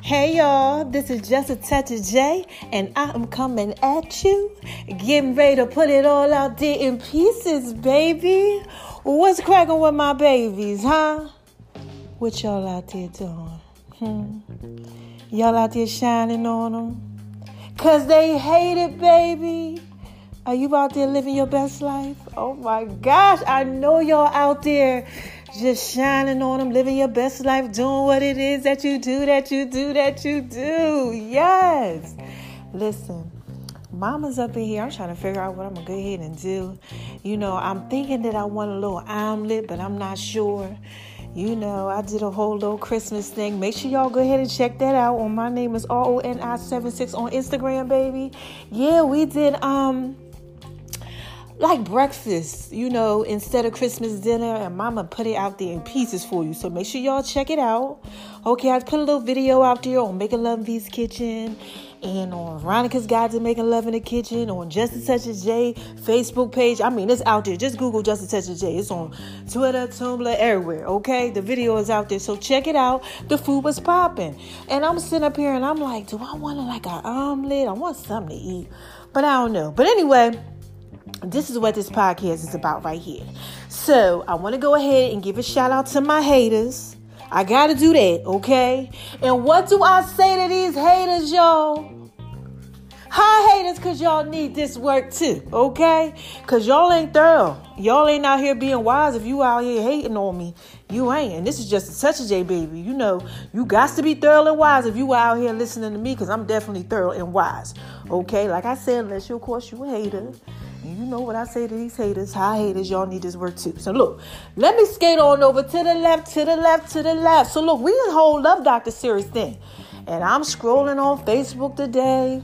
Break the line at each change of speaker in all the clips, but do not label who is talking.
Hey y'all, this is just a touch of J, and I'm coming at you, getting ready to put it all out there in pieces, baby. What's cracking with my babies, huh? What y'all out there doing? Hmm? Y'all out there shining on them? Cause they hate it, baby. Are you out there living your best life? Oh my gosh, I know y'all out there just shining on them, living your best life, doing what it is that you do, that you do, that you do. Yes. Listen, mama's up in here. I'm trying to figure out what I'm gonna go ahead and do. You know, I'm thinking that I want a little omelet, but I'm not sure. You know, I did a whole little Christmas thing. Make sure y'all go ahead and check that out. On my name is R O N I 76 on Instagram, baby. Yeah, we did um like breakfast, you know, instead of Christmas dinner, and mama put it out there in pieces for you. So make sure y'all check it out. Okay, I put a little video out there on Making Love in V's Kitchen and on Veronica's Guide to Making Love in the Kitchen, on Just a Touch of J Facebook page. I mean, it's out there. Just Google Just a Touch of J. It's on Twitter, Tumblr, everywhere. Okay, the video is out there, so check it out. The food was popping, and I'm sitting up here and I'm like, do I want like an omelet? I want something to eat, but I don't know. But anyway this is what this podcast is about right here. So I want to go ahead and give a shout out to my haters. I got to do that, okay? And what do I say to these haters, y'all? Hi, haters, because y'all need this work too, okay? Because y'all ain't thorough. Y'all ain't out here being wise. If you out here hating on me, you ain't. And this is just a J baby. You know, you got to be thorough and wise if you out here listening to me, because I'm definitely thorough and wise, okay? Like I said, unless you, of course, you a hater you know what I say to these haters. Hi, haters, y'all need this work too. So look, let me skate on over to the left, to the left, to the left. So look, we a whole Love Doctor series thing. And I'm scrolling on Facebook today.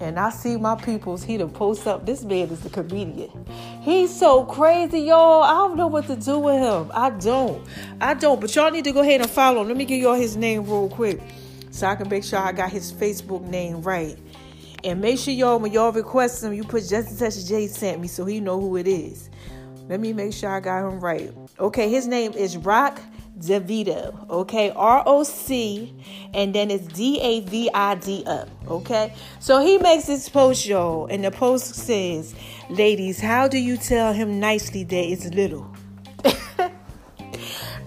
And I see my peoples, he to post up. This man is a comedian. He's so crazy, y'all. I don't know what to do with him. I don't. I don't. But y'all need to go ahead and follow him. Let me give y'all his name real quick so I can make sure I got his Facebook name right. And make sure y'all, when y'all request him, you put Just a touch J sent me so he know who it is. Let me make sure I got him right. Okay, his name is Roc Davido. Okay, R O C, and then it's D A V I D O. Okay, so he makes this post, y'all, and the post says, "Ladies, how do you tell him nicely that it's little?"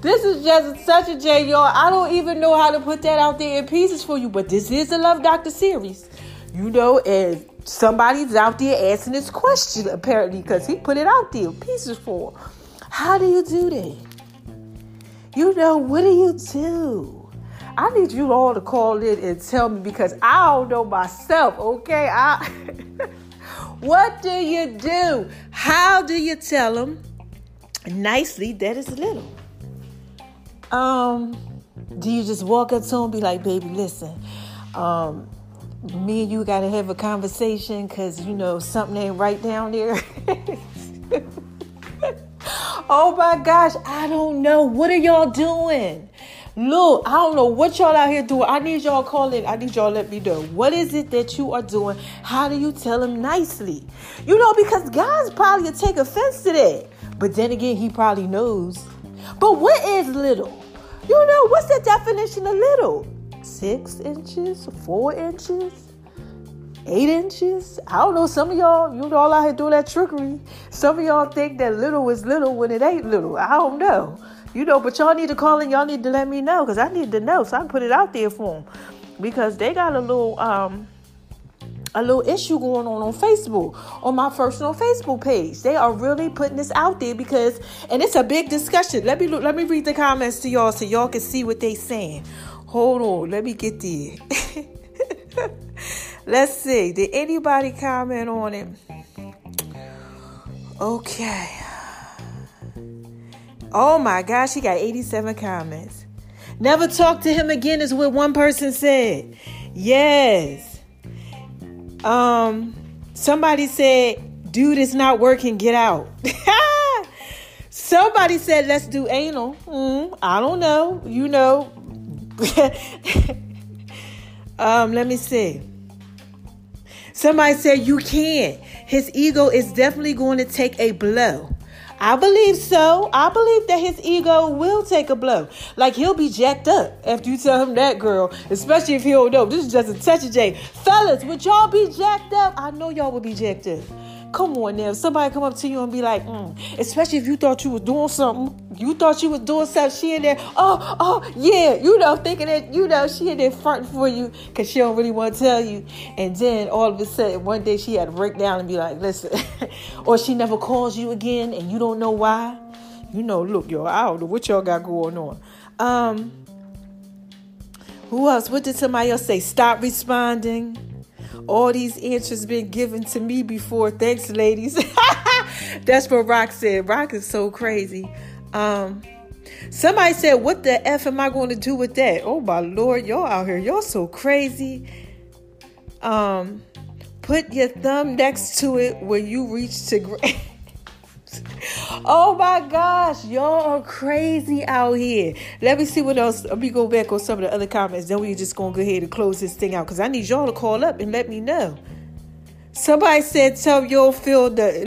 this is just such a J, y'all. I don't even know how to put that out there in pieces for you, but this is a Love Doctor series you know, and somebody's out there asking this question apparently because he put it out there pieces for. How do you do that? You know, what do you do? I need you all to call in and tell me because I don't know myself, okay? I What do you do? How do you tell them nicely that it's little? Um, do you just walk up to them and be like, baby, listen, um, me and you got to have a conversation because you know something ain't right down there. oh my gosh, I don't know. What are y'all doing? Look, I don't know what y'all out here doing. I need y'all calling. I need y'all let me know. What is it that you are doing? How do you tell him nicely? You know, because guys probably take offense to that. But then again, he probably knows. But what is little? You know, what's the definition of little? Six inches, four inches, eight inches. I don't know. Some of y'all, you know, all out here doing that trickery. Some of y'all think that little is little when it ain't little. I don't know. You know, but y'all need to call and y'all need to let me know because I need to know so I can put it out there for them because they got a little um a little issue going on on Facebook on my personal Facebook page. They are really putting this out there because and it's a big discussion. Let me look, let me read the comments to y'all so y'all can see what they saying. Hold on, let me get there. Let's see. Did anybody comment on it? Okay. Oh my gosh, he got 87 comments. Never talk to him again is what one person said. Yes. Um somebody said, dude it's not working, get out. somebody said let's do anal. Mm, I don't know. You know, um, let me see. Somebody said you can't. His ego is definitely going to take a blow. I believe so. I believe that his ego will take a blow. Like he'll be jacked up after you tell him that, girl. Especially if he don't know. This is just a touch of J. Fellas, would y'all be jacked up? I know y'all would be jacked up. Come on now. Somebody come up to you and be like, mm. especially if you thought you was doing something. You thought you was doing something. She in there, oh, oh, yeah. You know, thinking that, you know, she in there fronting for you because she don't really want to tell you. And then all of a sudden, one day she had to break down and be like, listen. or she never calls you again and you don't know why. You know, look, y'all, I don't know what y'all got going on. Um, who else? What did somebody else say? Stop responding. All these answers been given to me before. Thanks, ladies. That's what Roc said. Roc is so crazy. Um, somebody said, "What the f am I going to do with that?" Oh my lord, y'all out here, y'all so crazy. Um, put your thumb next to it when you reach to. oh my gosh, y'all are crazy out here. Let me see what else. Let me go back on some of the other comments. Then we just gonna go ahead and close this thing out because I need y'all to call up and let me know. Somebody said, "Tell your feel the."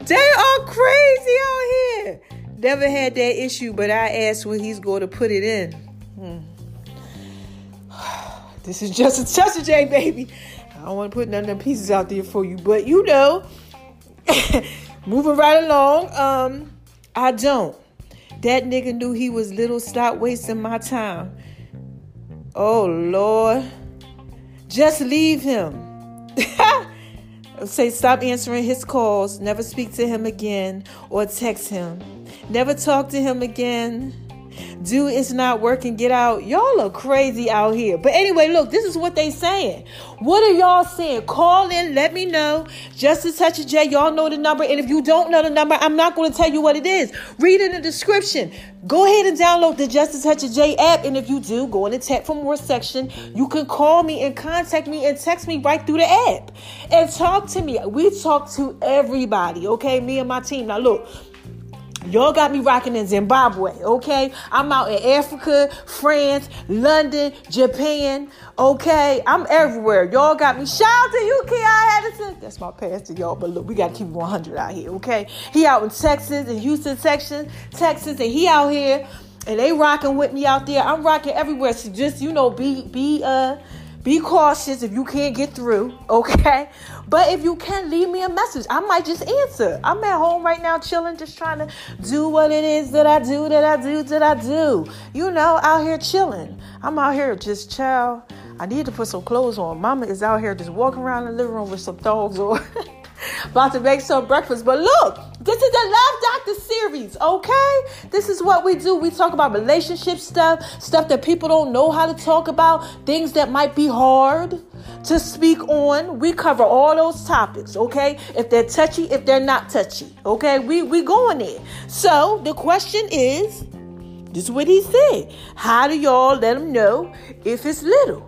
they are crazy out here. Never had that issue, but I asked when he's going to put it in. Hmm. This is just a touch of J, baby. I don't want to put none of them pieces out there for you, but you know. Moving right along. Um, I don't. That nigga knew he was little. Stop wasting my time. Oh Lord. Just leave him. Say stop answering his calls. Never speak to him again or text him. Never talk to him again do it's not working, get out. Y'all are crazy out here. But anyway, look, this is what they saying. What are y'all saying? Call in, let me know. Just a touch J, y'all know the number. And if you don't know the number, I'm not going to tell you what it is. Read in the description. Go ahead and download the Just a Touch J app. And if you do, go in the Tech for More section. You can call me and contact me and text me right through the app. And talk to me. We talk to everybody, okay? Me and my team. Now look, Y'all got me rocking in Zimbabwe, okay? I'm out in Africa, France, London, Japan, okay? I'm everywhere. Y'all got me. Shout out to you, K.I. Edison. That's my pastor, y'all. But look, we got to keep 100 out here, okay? He out in Texas, in Houston, Texas, Texas, and he out here, and they rocking with me out there. I'm rocking everywhere. So just, you know, be, be, uh, be cautious if you can't get through, okay? But if you can, leave me a message. I might just answer. I'm at home right now, chilling, just trying to do what it is that I do, that I do, that I do. You know, out here chilling. I'm out here just chill. I need to put some clothes on. Mama is out here just walking around the living room with some thongs on. about to make some breakfast. But look, this is the Love Doctor series, okay? This is what we do. We talk about relationship stuff, stuff that people don't know how to talk about, things that might be hard to speak on. We cover all those topics, okay? If they're touchy, if they're not touchy, okay? We we going there. So the question is, this is what he said. How do y'all let them know if it's little?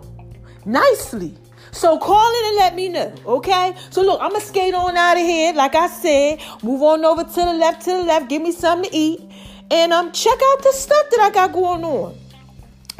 Nicely. So call in and let me know, okay? So look, I'm gonna skate on out of here, like I said. Move on over to the left, to the left. Give me something to eat, and um, check out the stuff that I got going on.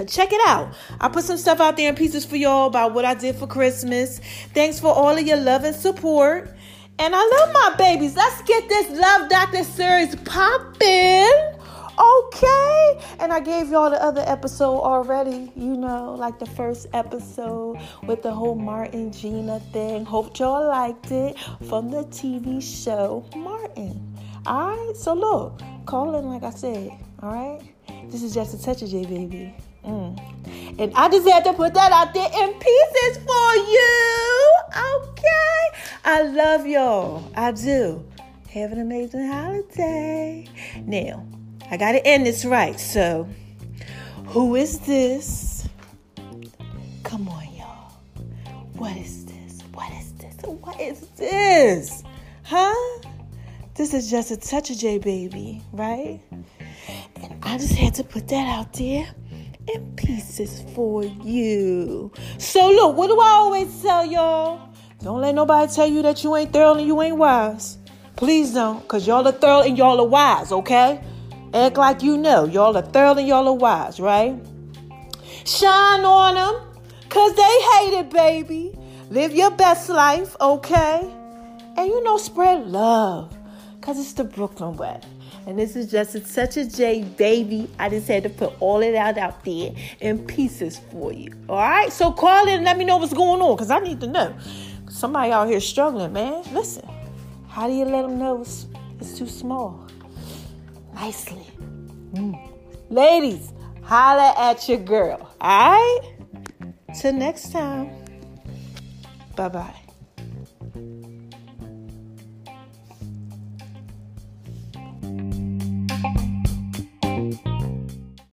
Check it out. I put some stuff out there in pieces for y'all about what I did for Christmas. Thanks for all of your love and support. And I love my babies. Let's get this Love Doctor series popping. Okay. And I gave y'all the other episode already, you know, like the first episode with the whole Martin Gina thing. Hope y'all liked it from the TV show Martin. All right. So look, call in like I said. All right. This is just a touch of J, baby. Mm. And I just had to put that out there in pieces for you. Okay. I love y'all. I do. Have an amazing holiday. Now, I got to end this right. So, who is this? Come on, y'all. What is this? What is this? What is this? Huh? This is just a touch of J, baby, right? And I just had to put that out there in pieces for you. So, look, what do I always tell y'all? Don't let nobody tell you that you ain't thorough and you ain't wise. Please don't, because y'all are thorough and y'all are wise, okay? Act like you know. Y'all are thorough and y'all are wise, right? Shine on them because they hate it, baby. Live your best life, okay? And you know, spread love. Cause it's the Brooklyn way. And this is just it's such a J baby. I just had to put all it out out there in pieces for you. All right. So call in and let me know what's going on, cause I need to know. Somebody out here struggling, man. Listen, how do you let them know it's, it's too small? Nicely. Mm. Ladies, holla at your girl. All right. Till next time. Bye bye.